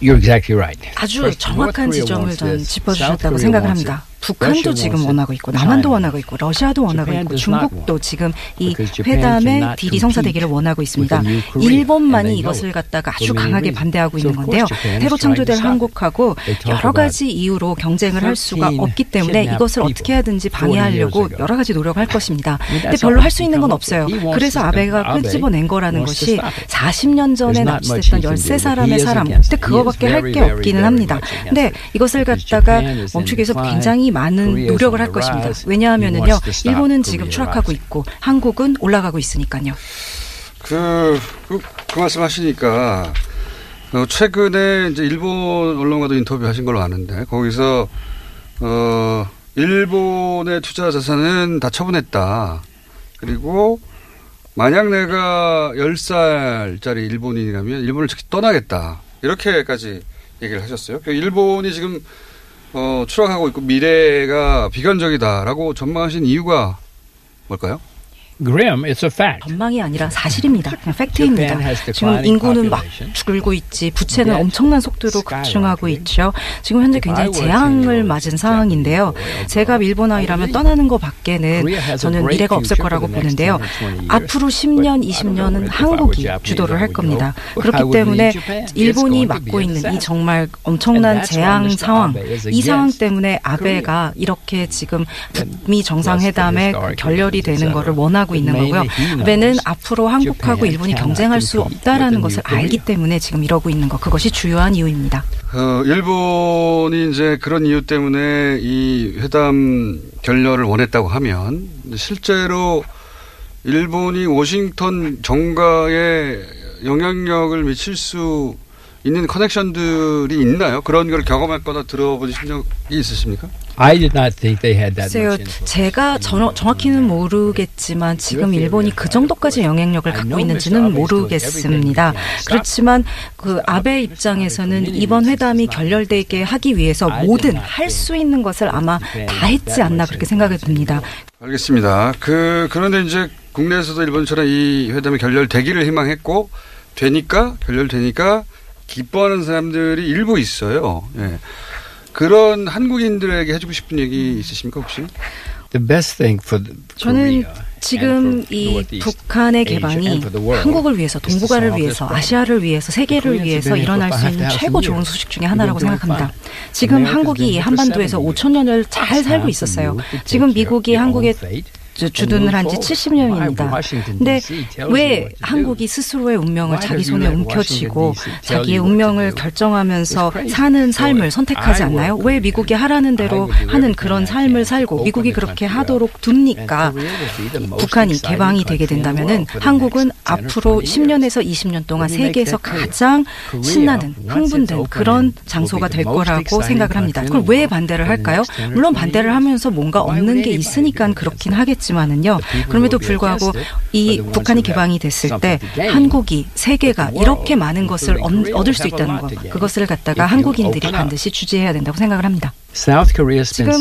You're exactly right. 아주 정확한 지점을 전 짚어주셨다고 생각을 합니다. 북한도 지금 원하고 있고 남한도 원하고 있고 러시아도 원하고 있고 중국도 지금 이 회담의 딜이 성사되기를 원하고 있습니다. 일본만이 이것을 갖다가 아주 강하게 반대하고 있는 건데요. 새로 창조될 한국하고 여러 가지 이유로 경쟁을 할 수가 없기 때문에 이것을 어떻게 하든지 방해하려고 여러 가지 노력을 할 것입니다. 근데 별로 할 수 있는 건 없어요. 그래서 아베가 끄집어낸 거라는 것이 40년 전에 납치됐던 13사람의 사람. 근데 그거밖에 할 게 없기는 합니다. 근데 이것을 갖다가 멈추기 위해서 굉장히 많은 노력을 할 것입니다. 왜냐하면은요, 일본은 지금 추락하고 있고 한국은 올라가고 있으니까요. 그, 그, 그 말씀 하시니까, 어, 최근에 이제 일본 언론과도 인터뷰 하신 걸로 아는데, 거기서, 어, 일본의 투자 자산은 다 처분했다. 그리고, 만약 내가 10살짜리 일본인이라면 일본을 떠나겠다. 이렇게까지 얘기를 하셨어요. 그 일본이 지금 어, 추락하고 있고 미래가 비관적이다라고 전망하신 이유가 뭘까요? Grim, it's a fact. 전망이 아니라 사실입니다. 그냥 팩트입니다. 지금 인구는 막 줄고 있지, 부채는 엄청난 속도로 급증하고 있죠. 지금 현재 굉장히 재앙을 맞은 상황인데요. 제가 일본아이라면 떠나는 것 밖에는 저는 미래가 없을 거라고 보는데요. 앞으로 10년, 20년은 한국이 주도를 할 겁니다. 그렇기 때문에 일본이 맡고 있는 이 정말 엄청난 재앙 상황, 이 상황 때문에 아베가 이렇게 지금 북미 정상회담에 결렬이 되는 것을 원하고 하고 있는 거고요. 아베는 앞으로 한국하고 일본이 경쟁할 수 없다라는 것을 알기 때문에 지금 이러고 있는 것 그것이 주요한 이유입니다. 어, 일본이 이제 그런 이유 때문에 이 회담 결렬을 원했다고 하면 실제로 일본이 워싱턴 정가에 영향력을 미칠 수 있는 커넥션들이 있나요? 그런 걸 경험했거나 들어보신 적이 있으십니까? I did not think they had that 글쎄요, 제가 정, 정확히는 모르겠지만 지금 일본이 그 정도까지 영향력을 갖고 있는지는 모르겠습니다. 그렇지만 그 아베 입장에서는 이번 회담이 결렬되게 하기 위해서 모든 할 수 있는 것을 아마 다 했지 않나 그렇게 생각이 듭니다. 알겠습니다. 그 그런데 이제 국내에서도 일본처럼 이 회담이 결렬되기를 희망했고 되니까 결렬되니까 기뻐하는 사람들이 일부 있어요. 예. 그런 한국인들에게 해주고 싶은 얘기 있으십니까 혹시? The best thing for 저는 지금 이 북한의 개방이 한국을 위해서, 동북아를 위해서, 아시아를 위해서, 세계를 위해서 일어날 수 있는 최고 좋은 소식 중의 하나라고 생각합니다. 지금 한국이 한반도에서 5천 년을 잘 살고 있었어요. 지금 미국이 한국에 주둔을 한 지 70년입니다. 근데 왜 한국이 스스로의 운명을 자기 손에 움켜쥐고 자기의 운명을 결정하면서 사는 삶을 선택하지 않나요? 왜 미국이 하라는 대로 하는 그런 삶을 살고 미국이 그렇게 하도록 둡니까? 북한이 개방이 되게 된다면은 한국은 앞으로 10년에서 20년 동안 세계에서 가장 신나는 흥분된 그런 장소가 될 거라고 생각을 합니다. 그럼 왜 반대를 할까요? 물론 반대를 하면서 뭔가 얻는 게 있으니까 그렇긴 하겠 지만은요. 그럼에도 불구하고 이 북한이 개방이 됐을 때 한국이 세계가 이렇게 많은 것을 얻을 수 있다는 것 그것을 갖다가 한국인들이 반드시 주지해야 된다고 생각을 합니다. 지금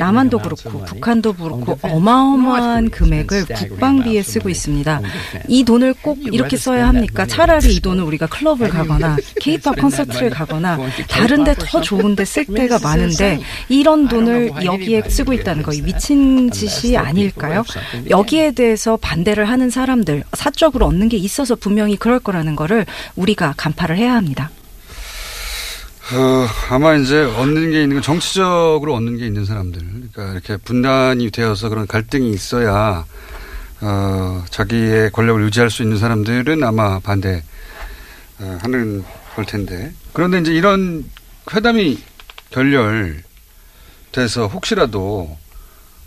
남한도 그렇고 북한도 그렇고 어마어마한 금액을 국방비에 쓰고 있습니다. 이 돈을 꼭 이렇게 써야 합니까? 차라리 이 돈을 우리가 클럽을 가거나 케이팝 콘서트를 가거나 다른데 더 좋은데 쓸 때가 많은데 이런 돈을 여기에 쓰고 있다는 거 미친 짓이 아닐까요? 여기에 대해서 반대를 하는 사람들 사적으로 얻는 게 있어서 분명히 그럴 거라는 거를 우리가 간파를 해야 합니다. 어, 아마 이제 얻는 게 있는 건 정치적으로 얻는 게 있는 사람들. 그러니까 이렇게 분단이 되어서 그런 갈등이 있어야, 어, 자기의 권력을 유지할 수 있는 사람들은 아마 반대, 어, 하는 걸 텐데. 그런데 이제 이런 회담이 결렬돼서 혹시라도,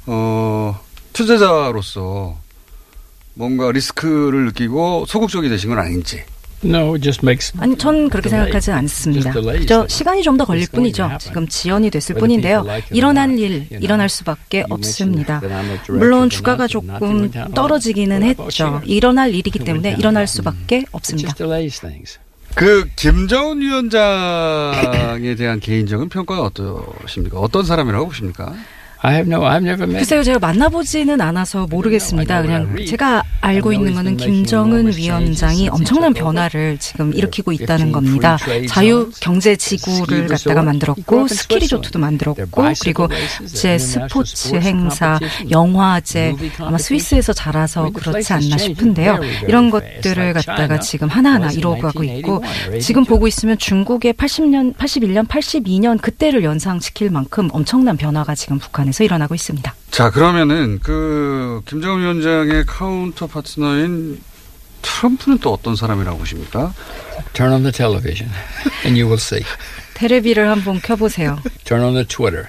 어, 투자자로서 뭔가 리스크를 느끼고 소극적이 되신 건 아닌지. No, it just makes 아니, 전 그렇게 생각하지 않습니다. 그저 시간이 좀 더 걸릴 뿐이죠. 지금 지연이 됐을 뿐인데요. 일어날 일, 일어날 수밖에 없습니다. 물론 주가가 조금 떨어지기는 했죠. 일어날 일이기 때문에 일어날 수밖에 없습니다. 그 김정은 위원장에 대한 개인적인 평가는 어떠십니까? 어떤 사람이라고 보십니까? I have no, I've never met. 글쎄요, 제가 만나보지는 않아서 모르겠습니다. 그냥 제가 알고 있는 거는 김정은 위원장이 엄청난 변화를 지금 일으키고 있다는 겁니다. 자유 경제 지구를 갖다가 만들었고 스키 리조트도 만들었고 그리고 제 스포츠 행사, 영화제 아마 스위스에서 자라서 그렇지 않나 싶은데요. 이런 것들을 갖다가 지금 하나하나 이루어가고 있고 지금 보고 있으면 중국의 80년, 81년, 82년 그때를 연상시킬 만큼 엄청난 변화가 지금 북한에 안에서 일어나고 있습니다. 자, 그러면은 그 김정은 위원장의 카운터 파트너인 트럼프는 또 어떤 사람이라고 보십니까? Turn on the television and you will see. 테레비를 한번 켜보세요. Turn on the Twitter.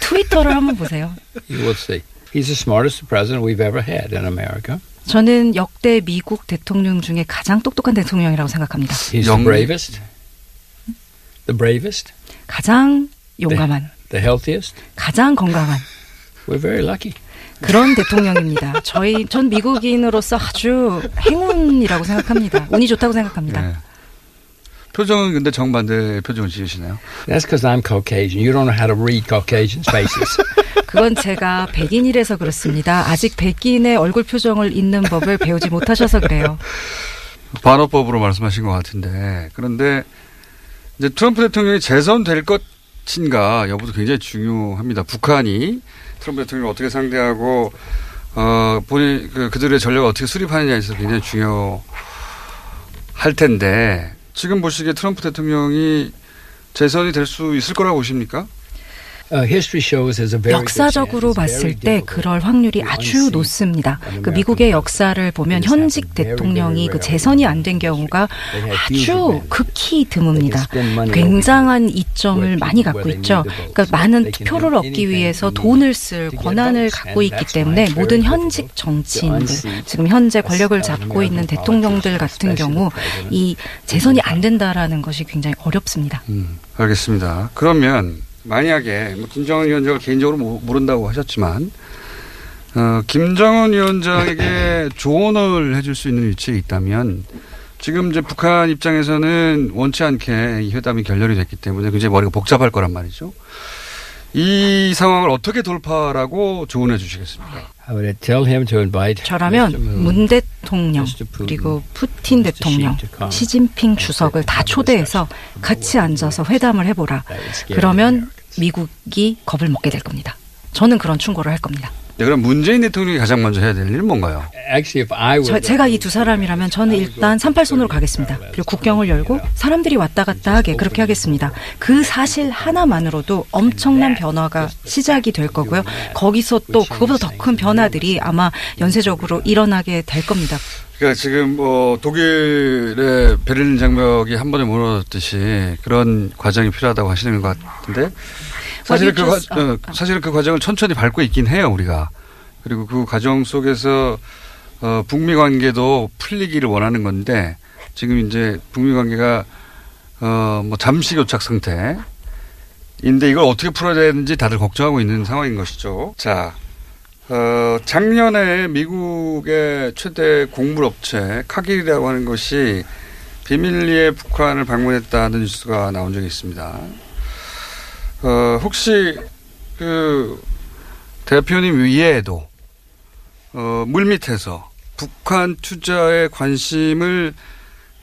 트위터를 한번 보세요. You will see. He's the smartest president we've ever had in America. 저는 역대 미국 대통령 중에 가장 똑똑한 대통령이라고 생각합니다. He's the bravest. The bravest. 가장 용감한. The healthiest? 가장 건강한. We're very lucky. 그런 대통령입니다. 저희 전 미국인으로서 아주 행운이라고 생각합니다. 운이 좋다고 생각합니다. 네. 표정은 근데 정반대 표정을 지으시나요? That's because I'm Caucasian. You don't know how to read Caucasian faces. 그건 제가 백인이라서 그렇습니다. 아직 백인의 얼굴 표정을 읽는 법을 배우지 못하셔서 그래요. 반어법으로 말씀하신 것 같은데 그런데 이제 트럼프 대통령이 재선될 것 친가 여부도 굉장히 중요합니다. 북한이 트럼프 대통령을 어떻게 상대하고 어 본인 그, 그들의 전략을 어떻게 수립하느냐에 있어서 굉장히 중요할 텐데 지금 보시기에 트럼프 대통령이 재선이 될 수 있을 거라고 보십니까? 역사적으로 봤을 때 그럴 확률이 아주 높습니다. 그 미국의 역사를 보면 현직 대통령이 그 재선이 안 된 경우가 아주 극히 드뭅니다. 굉장한 이점을 많이 갖고 있죠. 그러니까 많은 투표를 얻기 위해서 돈을 쓸 권한을 갖고 있기 때문에 모든 현직 정치인들, 지금 현재 권력을 잡고 있는 대통령들 같은 경우 이 재선이 안 된다라는 것이 굉장히 어렵습니다. 음, 알겠습니다. 그러면 만약에 뭐 김정은 위원장을 개인적으로 모른다고 하셨지만 어, 김정은 위원장에게 조언을 해줄 수 있는 위치에 있다면 지금 이제 북한 입장에서는 원치 않게 이 회담이 결렬이 됐기 때문에 굉장히 머리가 복잡할 거란 말이죠. 이 상황을 어떻게 돌파라고 조언해 주시겠습니까? 저라면 문 대통령 그리고 푸틴 대통령, 시진핑 주석을 다 초대해서 같이 앉아서 회담을 해보라. 그러면 미국이 겁을 먹게 될 겁니다. 저는 그런 충고를 할 겁니다. 네, 그럼 문재인 대통령이 가장 먼저 해야 될 일은 뭔가요? 저, 제가 이 두 사람이라면 저는 일단 38손으로 가겠습니다. 그리고 국경을 열고 사람들이 왔다 갔다 하게 그렇게 하겠습니다. 그 사실 하나만으로도 엄청난 변화가 시작이 될 거고요. 거기서 또 그것보다 더 큰 변화들이 아마 연쇄적으로 일어나게 될 겁니다. 그러니까 지금 뭐 독일의 베를린 장벽이 한 번에 무너졌듯이 그런 과정이 필요하다고 하시는 것 같은데 사실 그, 과, 어, 사실은 그 과정을 천천히 밟고 있긴 해요 우리가 그리고 그 과정 속에서 어, 북미 관계도 풀리기를 원하는 건데 지금 이제 북미 관계가 어, 뭐 잠시 교착 상태. 인데 이걸 어떻게 풀어야 되는지 다들 걱정하고 있는 상황인 것이죠. 자, 어, 작년에 미국의 최대 곡물업체 카길이라고 하는 것이 비밀리에 북한을 방문했다는 뉴스가 나온 적이 있습니다. 어, 혹시 그 대표님 위에도 어, 물밑에서 북한 투자에 관심을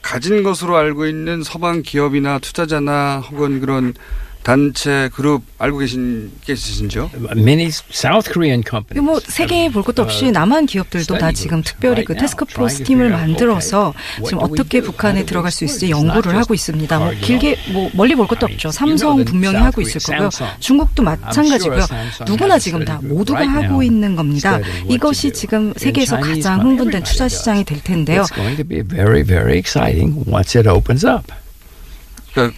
가진 것으로 알고 있는 서방 기업이나 투자자나 혹은 그런 단체 그룹 알고 계신 게 있으신죠? Many South Korean companies. 뭐 세계에 볼 것도 없이 남한 기업들도 다 지금 특별히 그 테스크 포스 팀을 만들어서 지금 어떻게 북한에 들어갈 수 있을지 연구를 하고 있습니다. 뭐 길게 뭐 멀리 볼 것도 없죠. 삼성 분명히 하고 있을 거고요. 중국도 마찬가지고요. 누구나 지금 다 모두가 하고 있는 겁니다. 이것이 지금 세계에서 가장 흥분된 투자 시장이 될 텐데요.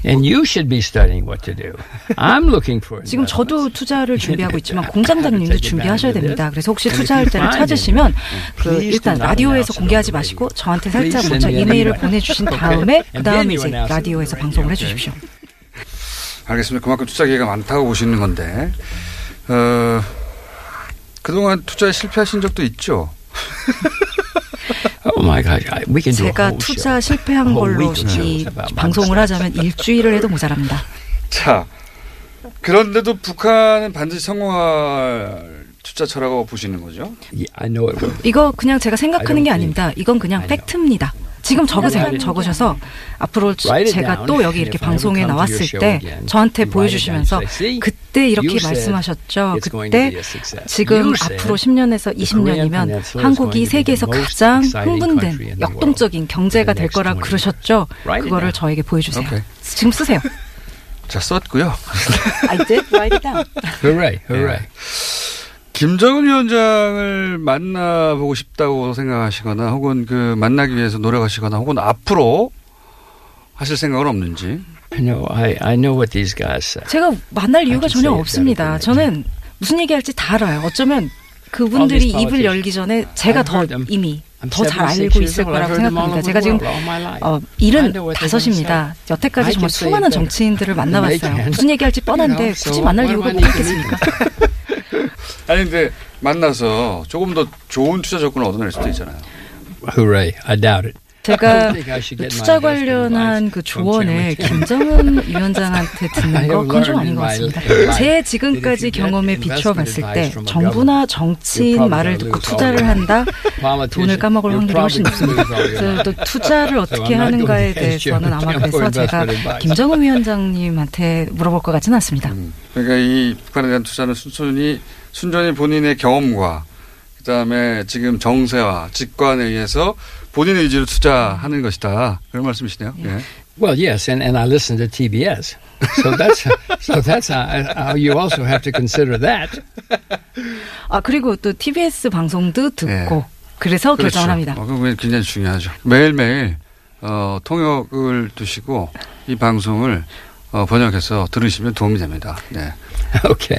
And you should be studying what to do. I'm looking for. 지금 저도 투자를 준비하고 있지만 공장장님도 준비하셔야 됩니다. 그래서 혹시 투자할 때를 찾으시면 그 일단 라디오에서 공개하지 마시고 저한테 살짝 먼저 이메일을 보내주신 다음에 그 다음에 이제 라디오에서 방송을 해주십시오. 알겠습니다. 그만큼 투자 기회가 많다고 보시는 건데 어, 그동안 투자에 실패하신 적도 있죠. Oh 제가 투자 실패한 걸로 이 방송을 하자면 일주일을 해도 모자랍니다. 자, 그런데도 북한은 반드시 성공할 투자처라고 보시는 거죠? 이거 그냥 제가 생각하는 게 아닙니다. 이건 그냥 팩트입니다. 지금 적으세요. 적으셔서 앞으로 제가 또 여기 이렇게 방송에 나왔을 때 저한테 보여주시면서 그때 이렇게 말씀하셨죠. 그때 지금 앞으로 10년에서 20년이면 한국이 세계에서 가장 흥분된 역동적인 경제가 될 거라 그러셨죠. 그거를 저에게 보여주세요. 지금 쓰세요. 자, 썼고요. I did write it down. Hooray, hooray. 김정은 위원장을 만나보고 싶다고 생각하시거나 혹은 그 만나기 위해서 노력하시거나 혹은 앞으로 하실 생각은 없는지. I know, I, I know what these guys say. 제가 만날 이유가 전혀 없습니다. 저는 무슨 얘기할지 다 알아요. 어쩌면 그분들이 입을 열기 전에 제가 더 이미 더 잘 알고 있을 거라고 생각합니다. 제가 지금 어, 일은 다섯입니다. 여태까지 정말 수많은 정치인들을 만나봤어요. 무슨 얘기할지 뻔한데 굳이 만날 이유가 뭐가 있겠습니까? 아니 근데 만나서 조금 더 좋은 투자 조건을 얻어낼 수도 있잖아요. Hooray! I doubt it. 제가 투자 관련한 그 조언을 김정은 위원장한테 듣는 거 그건 좀 아닌 것 같습니다. 제 지금까지 경험에 비추어 봤을 때 정부나 정치인 말을 듣고 투자를 한다? 돈을 까먹을 확률이 훨씬 높습니다. 또 투자를 어떻게 하는가에 대해서는 아마 그래서 제가 김정은 위원장님한테 물어볼 것 같지는 않습니다. 음, 그러니까 이 북한에 대한 투자는 순순히 순전히 본인의 경험과 그다음에 지금 정세와 직관에 의해서 본인의 의지로 투자하는 것이다. 그런 말씀이시네요. 예. Well, yes, and, and I listen to TBS. So that's so that's how you also have to consider that. 아 그리고 또 TBS 방송도 듣고 예. 그래서 그렇죠. 결정을 합니다. 어, 그건 굉장히 중요하죠. 매일 매일 어, 통역을 두시고 이 방송을 어, 번역해서 들으시면 도움이 됩니다. 네. 오케이.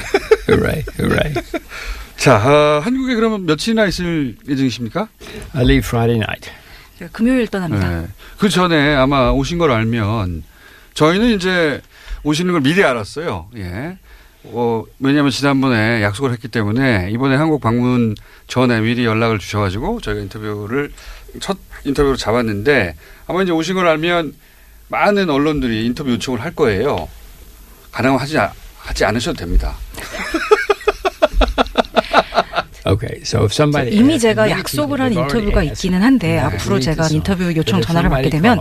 Hooray, hooray. 자, 어, 한국에 그러면 며칠이나 있을 예정이십니까? I leave Friday night. 금요일 떠납니다. 네. 그 전에 아마 오신 걸 알면 저희는 이제 오시는 걸 미리 알았어요. 예. 어, 왜냐하면 지난번에 약속을 했기 때문에 이번에 한국 방문 전에 미리 연락을 주셔가지고 저희가 인터뷰를 첫 인터뷰로 잡았는데 아마 이제 오신 걸 알면 많은 언론들이 인터뷰 요청을 할 거예요. 가능하면 하지, 하지 않으셔도 됩니다. Okay, so if somebody 이미 제가 약속을 한 인터뷰가 있기는 한데 앞으로 제가 인터뷰 요청 전화를 받게 되면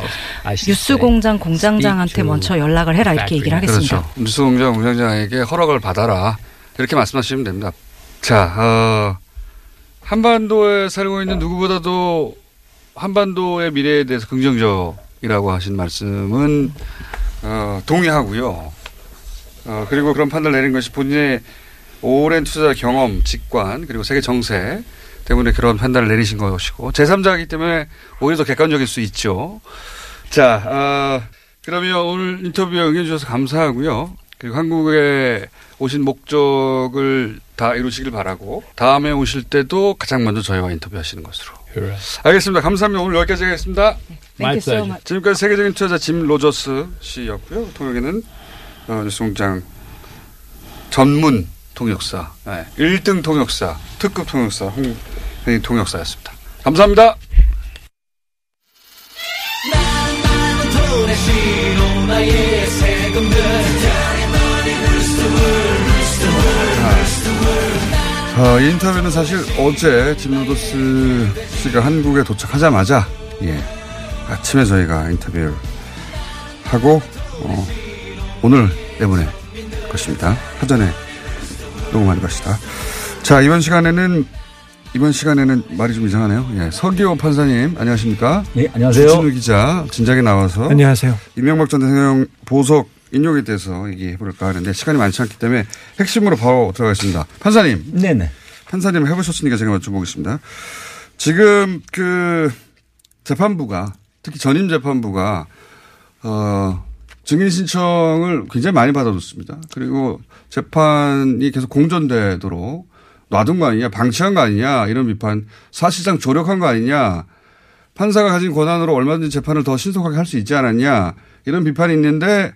뉴스공장 공장장한테 먼저 연락을 해라 이렇게 얘기를 하겠습니다. 그렇죠. 뉴스공장 공장장에게 허락을 받아라 이렇게 말씀하시면 됩니다. 자, 어, 한반도에 살고 있는 누구보다도 한반도의 미래에 대해서 긍정적이라고 하신 말씀은 어, 동의하고요. 어, 그리고 그런 판단을 내린 것이 본인의 오랜 투자 경험, 직관, 그리고 세계 정세 때문에 그런 판단을 내리신 것이고, 제3자이기 때문에 오히려 더 객관적일 수 있죠. 자, 어, 그러면 오늘 인터뷰에 응해주셔서 감사하고요. 그리고 한국에 오신 목적을 다 이루시길 바라고, 다음에 오실 때도 가장 먼저 저희와 인터뷰하시는 것으로. 알겠습니다. 감사합니다. 오늘 여기까지 하겠습니다. 네, 지금까지 세계적인 투자자 짐 로저스 씨였고요. 통역에는 어, 뉴스 공장 전문 통역사, 네, 1등 통역사, 특급 통역사, 홍 통역사였습니다. 감사합니다. 어, 이 인터뷰는 사실 어제 짐로더스 씨가 한국에 도착하자마자 예, 아침에 저희가 인터뷰를 하고 어, 오늘 내보낼 것입니다. 사전에 녹음한 것이다. 자 이번 시간에는 이번 시간에는 말이 좀 이상하네요. 예, 서기호 판사님 안녕하십니까? 네 안녕하세요. 주진우 기자 진작에 나와서 안녕하세요. 이명박 전 대통령 보석 인용에 대해서 얘기해볼까 하는데 시간이 많지 않기 때문에 핵심으로 바로 들어가겠습니다. 판사님. 네네. 판사님 해보셨으니까 제가 여쭤보겠습니다. 지금 그 재판부가 특히 전임 재판부가 어 증인 신청을 굉장히 많이 받아줬습니다. 그리고 재판이 계속 공전되도록 놔둔 거 아니냐, 방치한 거 아니냐 이런 비판, 사실상 조력한 거 아니냐, 판사가 가진 권한으로 얼마든지 재판을 더 신속하게 할 수 있지 않았냐 이런 비판이 있는데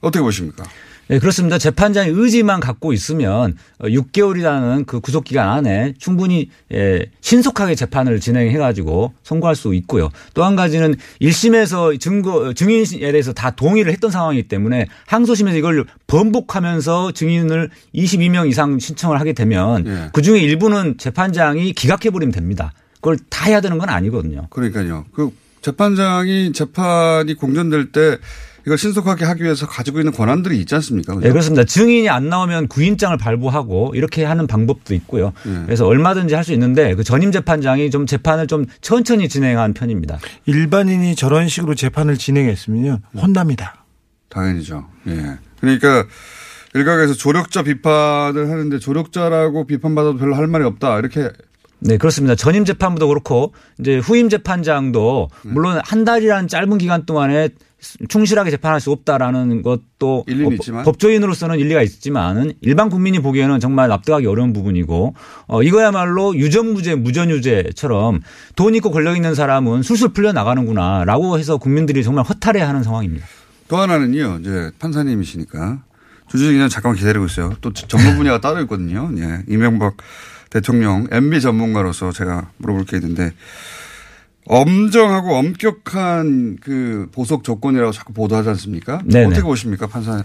어떻게 보십니까? 네, 그렇습니다. 재판장의 의지만 갖고 있으면 6개월이라는 그 구속 기간 안에 충분히 예, 신속하게 재판을 진행해 가지고 선고할 수 있고요. 또 한 가지는 1심에서 증거 증인에 대해서 다 동의를 했던 상황이기 때문에 항소심에서 이걸 번복하면서 증인을 22명 이상 신청을 하게 되면 예. 그 중에 일부는 재판장이 기각해 버리면 됩니다. 그걸 다 해야 되는 건 아니거든요. 그러니까요. 그 재판장이 재판이 공전될 때 이걸 신속하게 하기 위해서 가지고 있는 권한들이 있지 않습니까? 그렇죠? 네, 그렇습니다. 증인이 안 나오면 구인장을 발부하고 이렇게 하는 방법도 있고요. 네. 그래서 얼마든지 할 수 있는데 그 전임 재판장이 좀 재판을 좀 천천히 진행한 편입니다. 일반인이 저런 식으로 재판을 진행했으면 혼납니다. 당연히죠. 예. 그러니까 일각에서 조력자 비판을 하는데 조력자라고 비판받아도 별로 할 말이 없다. 이렇게 네, 그렇습니다. 전임 재판부도 그렇고 이제 후임 재판장도 물론 한 달이라는 짧은 기간 동안에 충실하게 재판할 수 없다라는 것도 어, 법조인으로서는 일리가 있지만은 일반 국민이 보기에는 정말 납득하기 어려운 부분이고 어 이거야말로 유전무죄 무전유죄처럼 돈 있고 권력 있는 사람은 술술 풀려 나가는구나라고 해서 국민들이 정말 허탈해하는 상황입니다. 또 하나는요, 이제 판사님이시니까 주주님 그냥 잠깐 기다리고 있어요. 또 전문 분야가 따로 있거든요. 예, 이명박 대통령 MB 전문가로서 제가 물어볼 게 있는데 엄정하고 엄격한 그 보석 조건이라고 자꾸 보도하지 않습니까? 네네. 어떻게 보십니까, 판사?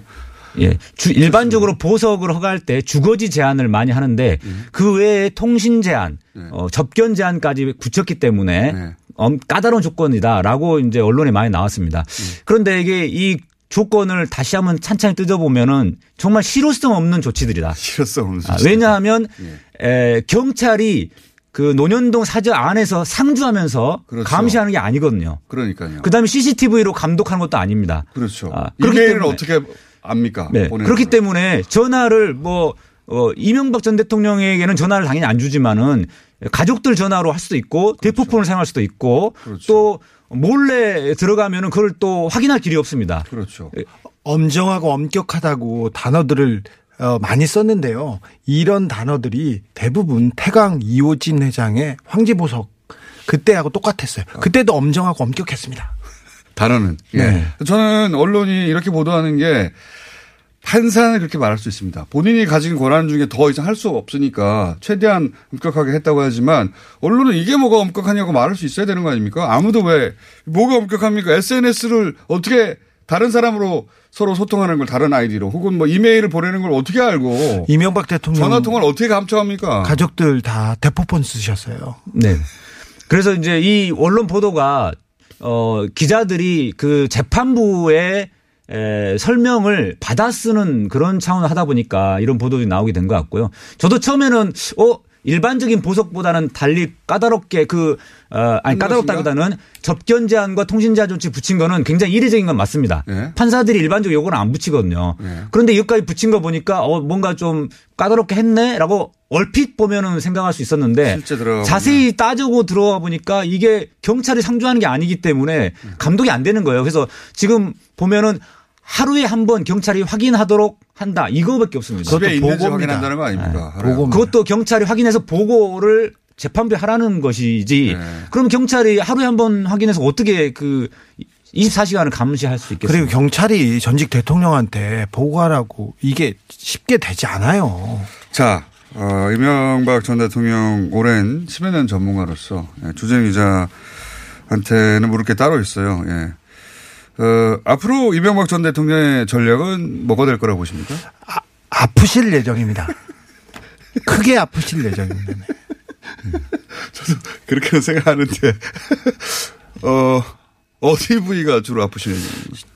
예. 주, 일반적으로 보석을 허가할 때 주거지 제한을 많이 하는데 음. 그 외에 통신 제한, 네. 어, 접견 제한까지 굳혔기 때문에 네. 엄, 까다로운 조건이다라고 이제 언론에 많이 나왔습니다. 음. 그런데 이게 이 조건을 다시 한번 찬찬히 뜯어보면은 정말 실효성 없는 조치들이다. 실효성 없는 아, 왜냐하면 예. 에, 경찰이 그 논현동 사저 안에서 상주하면서 그렇죠. 감시하는 게 아니거든요. 그러니까요. 그다음에 CCTV로 감독하는 것도 아닙니다. 그렇죠. 아, 그렇기 때문에 어떻게 압니까? 네. 그렇기 때문에 전화를 뭐 어, 이명박 전 대통령에게는 전화를 당연히 안 주지만은 가족들 전화로 할 수도 있고 그렇죠. 대포폰을 사용할 수도 있고 그렇죠. 또 몰래 들어가면은 그걸 또 확인할 길이 없습니다. 그렇죠. 엄정하고 엄격하다고 단어들을 어, 많이 썼는데요. 이런 단어들이 대부분 태강 이호진 회장의 황제보석 그때하고 똑같았어요. 그때도 엄정하고 엄격했습니다. 단어는. 예. 네. 저는 언론이 이렇게 보도하는 게 판사는 그렇게 말할 수 있습니다. 본인이 가진 권한 중에 더 이상 할 수 없으니까 최대한 엄격하게 했다고 하지만 언론은 이게 뭐가 엄격하냐고 말할 수 있어야 되는 거 아닙니까? 아무도 왜 뭐가 엄격합니까? SNS를 어떻게 다른 사람으로 서로 소통하는 걸 다른 아이디로 혹은 뭐 이메일을 보내는 걸 어떻게 알고 이명박 대통령 전화 통화를 어떻게 감청합니까? 가족들 다 대포폰 쓰셨어요. 네. 그래서 이제 이 언론 보도가 어 기자들이 그 재판부의 에, 설명을 받아 쓰는 그런 차원을 하다 보니까 이런 보도들이 나오게 된 것 같고요. 저도 처음에는 어 일반적인 보석보다는 달리 까다롭게 그, 어, 아니 까다롭다기보다는 접견 제한과 통신 제한 조치 붙인 거는 굉장히 이례적인 건 맞습니다. 네. 판사들이 일반적으로 요거는 안 붙이거든요. 네. 그런데 여기까지 붙인 거 보니까 어, 뭔가 좀 까다롭게 했네라고 얼핏 보면은 생각할 수 있었는데 자세히 따지고 들어가 보니까 이게 경찰이 상주하는 게 아니기 때문에 감독이 안 되는 거예요. 그래서 지금 보면은 하루에 한 번 경찰이 확인하도록 한다 이거밖에 없습니다. 집에 있는지 확인한다는 거 아닙니까? 네. 그것도 경찰이 확인해서 보고를 재판부에 하라는 것이지. 네. 그럼 경찰이 하루에 한 번 확인해서 어떻게 그 24시간을 감시할 수 있겠습니까? 그리고 경찰이 전직 대통령한테 보고하라고 이게 쉽게 되지 않아요. 자, 어, 이명박 전 대통령 오랜 10여 년 전문가로서 예, 주재 기자한테는 물을 게 따로 있어요. 예. 어, 앞으로 이명박 전 대통령의 전략은 뭐가 될 거라고 보십니까? 아, 아프실 예정입니다. 크게 아프실 예정입니다. 음. 저도 그렇게 생각하는데, 어, 어디 부위가 주로 아프시는지.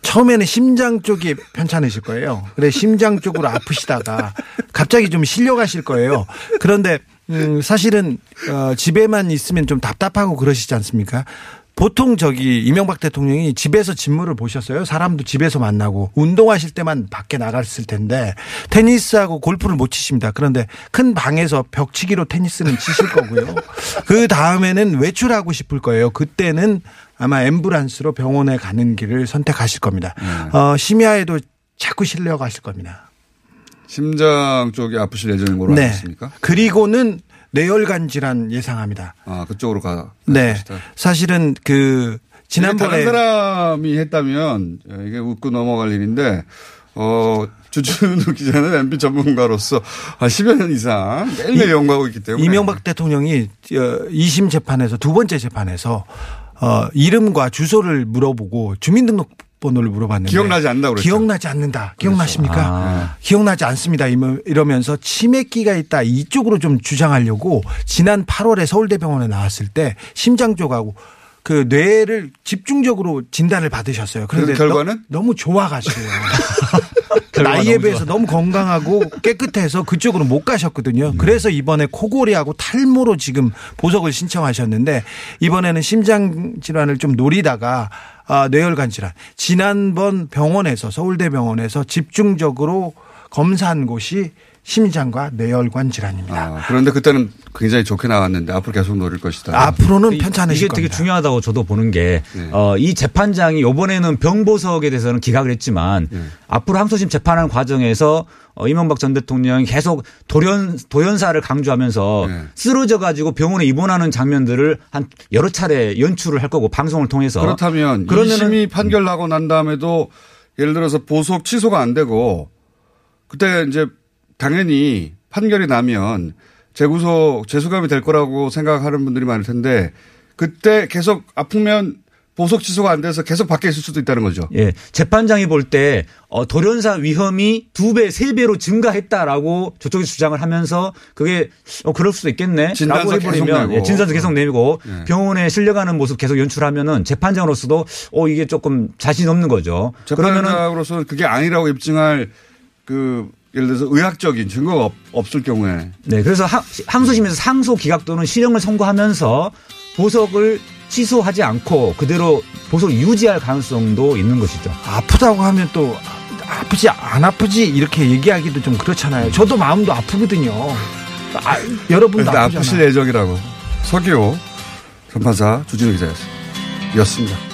처음에는 심장 쪽이 편찮으실 거예요. 그래, 심장 쪽으로 아프시다가 갑자기 좀 실려가실 거예요. 그런데, 음, 사실은, 어, 집에만 있으면 좀 답답하고 그러시지 않습니까? 보통 저기 이명박 대통령이 집에서 직무를 보셨어요. 사람도 집에서 만나고 운동하실 때만 밖에 나갔을 텐데 테니스하고 골프를 못 치십니다. 그런데 큰 방에서 벽치기로 테니스는 치실 거고요. 그 다음에는 외출하고 싶을 거예요. 그때는 아마 앰뷸런스로 병원에 가는 길을 선택하실 겁니다. 네. 어, 심야에도 자꾸 실려 가실 겁니다. 심장 쪽이 아프실 예정인 걸로 네. 알고 있습니까? 그리고는 뇌혈관 질환 예상합니다. 아 그쪽으로 가. 네. 것이다. 사실은 그 지난번에 다른 사람이 했다면 이게 웃고 넘어갈 일인데 어 주준우 기자는 MB 전문가로서 10여 년 이상 매일매일 연구하고 있기 때문에 이명박 대통령이 2심 어, 재판에서 두 번째 재판에서 어 이름과 주소를 물어보고 주민등록 번호를 물어봤는데 기억나지 않는다 그랬죠. 기억나지 않는다. 기억나십니까? 아. 기억나지 않습니다. 이러면서 치매기가 있다 이쪽으로 좀 주장하려고 지난 8월에 서울대병원에 나왔을 때 심장 쪽하고 그 뇌를 집중적으로 진단을 받으셨어요. 그런데 결과는 너, 무 좋아가지고 나이에 비해서 너무 건강하고 깨끗해서 그쪽으로 못 가셨거든요. 네. 그래서 이번에 코골이하고 탈모로 지금 보석을 신청하셨는데 이번에는 심장 질환을 좀 노리다가 아, 뇌혈관 질환. 지난번 병원에서 서울대병원에서 집중적으로 검사한 곳이 심장과 뇌혈관 질환입니다. 아, 그런데 그때는 굉장히 좋게 나왔는데 앞으로 계속 노릴 것이다. 앞으로는 편찮으실 이게 겁니다. 되게 중요하다고 저도 보는 게 네. 어, 이 재판장이 이번에는 병보석에 대해서는 기각을 했지만 네. 앞으로 항소심 재판하는 과정에서 어, 이명박 전 대통령이 계속 돌연 도연사를 강조하면서 네. 쓰러져 가지고 병원에 입원하는 장면들을 한 여러 차례 연출을 할 거고 방송을 통해서 그렇다면 그러면이 판결 나고 난 다음에도 예를 들어서 보석 취소가 안 되고 그때 이제 당연히 판결이 나면 재구속 재수감이 될 거라고 생각하는 분들이 많을 텐데 그때 계속 아프면 보석 취소가 안 돼서 계속 밖에 있을 수도 있다는 거죠. 예. 재판장이 볼때 어, 돌연사 위험이 두 배, 세 배로 증가했다라고 저쪽이 주장을 하면서 그게 어, 그럴 수도 있겠네. 라고 해버리면 예, 진단서 계속 내고 예. 병원에 실려가는 모습 계속 연출하면은 재판장으로서도 어, 이게 조금 자신 없는 거죠. 재판장으로서는 그게 아니라고 입증할 그 예를 들어서 의학적인 증거가 없, 을 경우에. 네. 그래서 항소심에서 상소 기각 또는 실형을 선고하면서 보석을 취소하지 않고 그대로 보석을 유지할 가능성도 있는 것이죠. 아프다고 하면 또 아프지 안 아프지 이렇게 얘기하기도 좀 그렇잖아요. 저도 마음도 아프거든요. 아, 여러분도 아프실 예정이라고. 서기호 전파사 주진우 기자였습니다.